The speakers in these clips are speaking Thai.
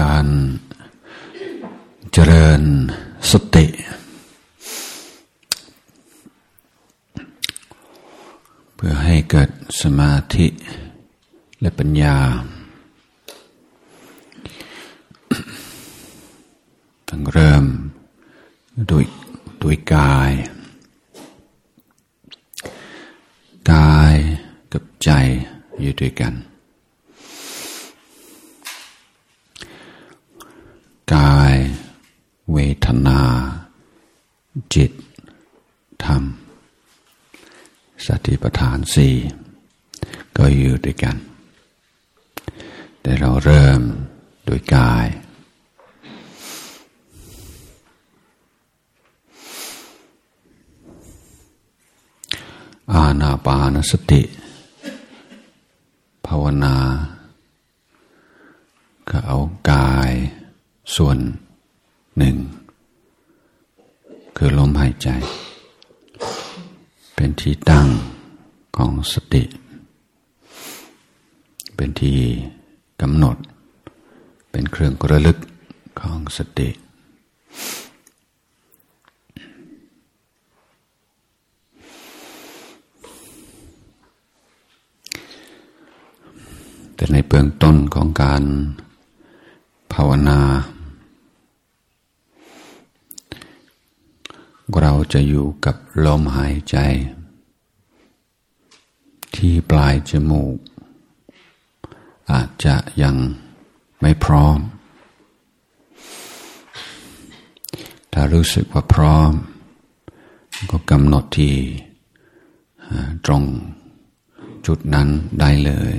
การเจริญสติ เพื่อให้เกิดสมาธิและปัญญา ตั้งเริ่มด้วยด้วยกาย กายกับใจอยู่ด้วยกันกายเวทนา จิต ธรรม สติปัฏฐานสี่ก็อยู่ด้วยกัน แต่เราเริ่มโดยกาย อาณาปานสติ ภาวนา ก็เอากายส่วนหนึ่ง คือลมหายใจ เป็นที่ตั้งของสติ เป็นที่กำหนด เป็นเครื่องกระลึกของสติ แต่ในเบื้องต้นของการภาวนา เราจะอยู่กับลมหายใจ ที่ปลายจมูก อาจจะยังไม่พร้อม ถ้ารู้สึกว่าพร้อม ก็กำหนดที่ตรงจุดนั้นได้เลย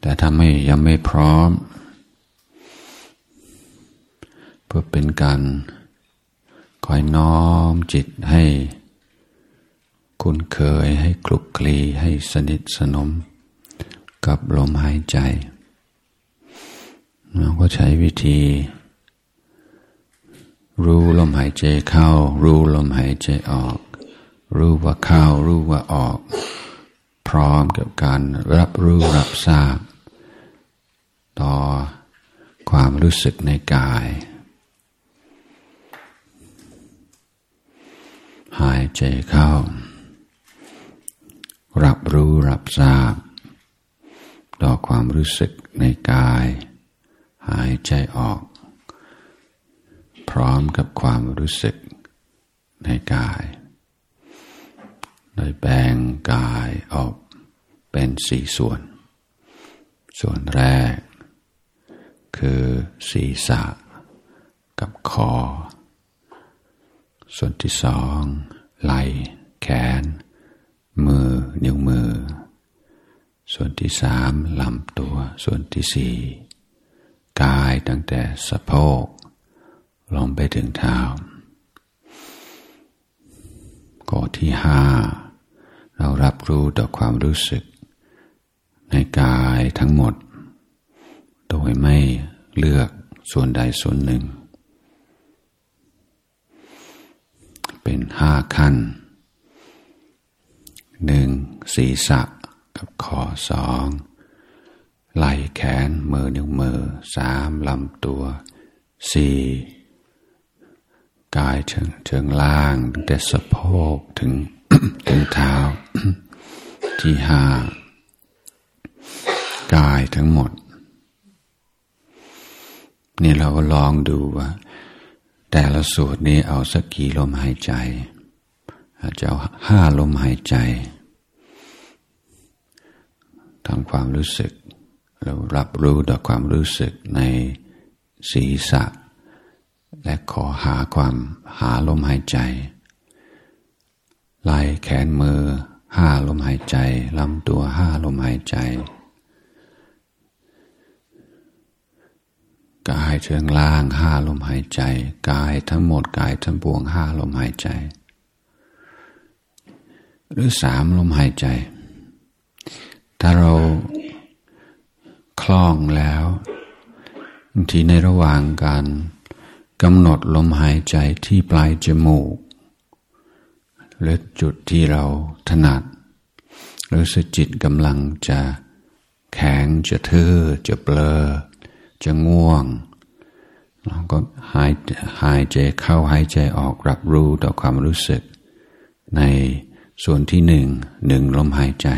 แต่ถ้าไม่ยังไม่พร้อม พื่อเป็นการคอยน้อมจิตให้คุ้นเคยให้คลุกคลีให้สนิทสนมกับลมหายใจเราก็ใช้วิธี รู้ลมหายใจเข้า รู้ลมหายใจออก รู้ว่าเข้า รู้ว่าออก พร้อมกับการรับรู้รับทราบ ต่อความรู้สึกในกาย หายใจเข้า รับรู้รับทราบ ต่อความรู้สึกในกาย หายใจออก พร้อมกับความรู้สึกในกาย โดยแบ่งกายออกเป็นสี่ส่วน ส่วนแรก คือศีรษะกับคอ ส่วนที่สอง ไหล่แขน มือ นิ้วมือ ส่วนที่สามลำตัว ส่วนที่สี่กายตั้งแต่สะโพกลงไปถึงเท้าข้อที่ห้าเรารับรู้ต่อความรู้สึก ในกายทั้งหมด โดยไม่เลือกส่วนใดส่วนหนึ่งเป็น ห้าขั้นหนึ่งศีรษะกับคอสองไหล่แขนมือนิ้วมือสามลำตัวสี่กายเชิงเชิงล่างตั้งแต่สะโพกถึงถึงเท้าที่ห้ากายทั้งหมดนี่เราก็ลองดูว่า แต่ละสูตรนี้เอาสักกี่ลมหายใจ อาจจะเอาห้าลมหายใจทำความรู้สึก เรารับรู้ต่อความรู้สึกในศีรษะ และขอหาความหาลมหายใจไหล่แขนมือห้าลมหายใจลำตัวห้าลมหายใจ กายเชิงล่างห้าลมหายใจ กายทั้งหมดกายทั้งปวงห้าลมหายใจ หรือสามลมหายใจ ถ้าเราคล่องแล้วบางทีในระหว่างการกำหนดลมหายใจที่ปลายจมูก หรือจุดที่เราถนัดหรือสจิตกำลังจะแข็งจะทื่อจะเบลอ จะง่วง เราก็หายหายใจเข้าหายใจออกรับรู้ต่อความรู้สึก ในส่วนที่หนึ่งหนึ่งลมหายใจ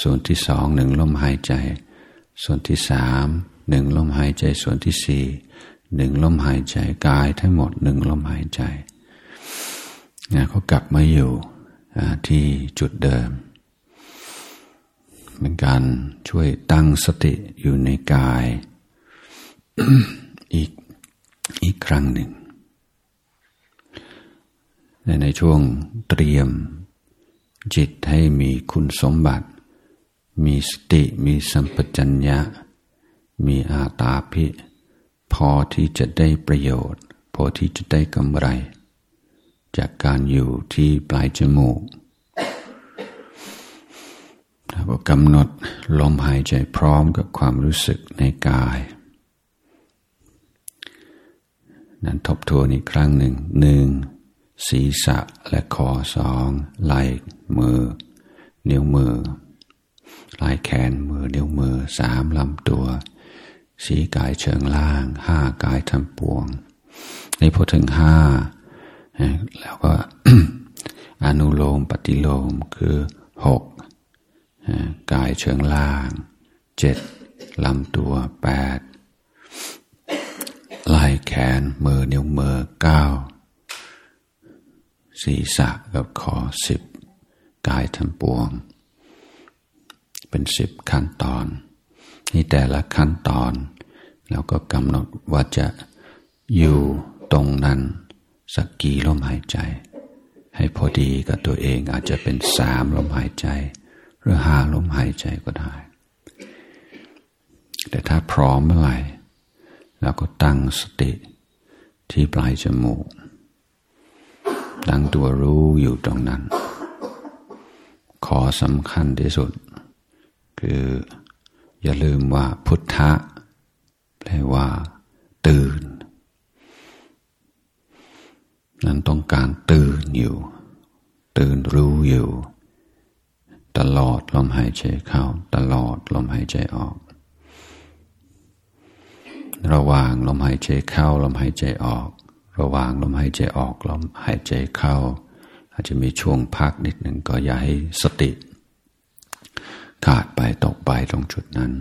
ส่วนที่สองหนึ่งลมหายใจ ส่วนที่สามหนึ่งลมหายใจส่วนที่สี่หนึ่งลมหายใจกายทั้งหมดหนึ่งลมหายใจนะเขากลับมาอยู่ที่จุดเดิม เป็นการช่วยตั้งสติอยู่ในกาย อีกอีกครั้งหนึ่ง ในช่วงเตรียมจิตให้มีคุณสมบัติ มีสติมีสัมปชัญญะ มีอาตาภิพอที่จะได้ประโยชน์ พอที่จะได้กำไร จากการอยู่ที่ปลายจมูกกำหนดลมหายใจพร้อมกับความรู้สึกในกาย นั้นทบทวนอีกครั้งหนึ่งหนึ่งศีรษะและคอสองไหล่มือ นิ้วมือลายแขนมือนิ้วมือสามลำตัว สีกายเชิงล่างห้ากายทั้งปวงในพอถึงห้าแล้วก็อนุโลมปฏิโลมคือหกกายเชิงล่างเจ็ดลำตัวแปด แขนมือนิ้วมือเก้าศีรษะกับคอสิบกายทั้งปวง เป็นสิบขั้นตอน นี่แต่ละขั้นตอนแล้วก็กำหนดว่าจะอยู่ตรงนั้นสักกี่ลมหายใจ ให้พอดีกับตัวเองอาจจะเป็นสามลมหายใจ หรือห้าลมหายใจก็ได้ แต่ถ้าพร้อมเมื่อไหร่ เราก็ตั้งสติที่ปลายจมูก ตั้งตัวรู้อยู่ตรงนั้น ขอสำคัญที่สุด คืออย่าลืมว่าพุทธะแปลว่า ตื่น นั้นต้องการตื่นอยู่ ตื่นรู้อยู่ ตลอดลมหายใจเข้า ตลอดลมหายใจออก ระหว่างลมหายใจเข้าลมหายใจออก ระหว่างลมหายใจออกลมหายใจเข้า อาจจะมีช่วงพักนิดหนึ่งก็อย่าให้สติ ขาดไปตกไปตรงจุดนั้น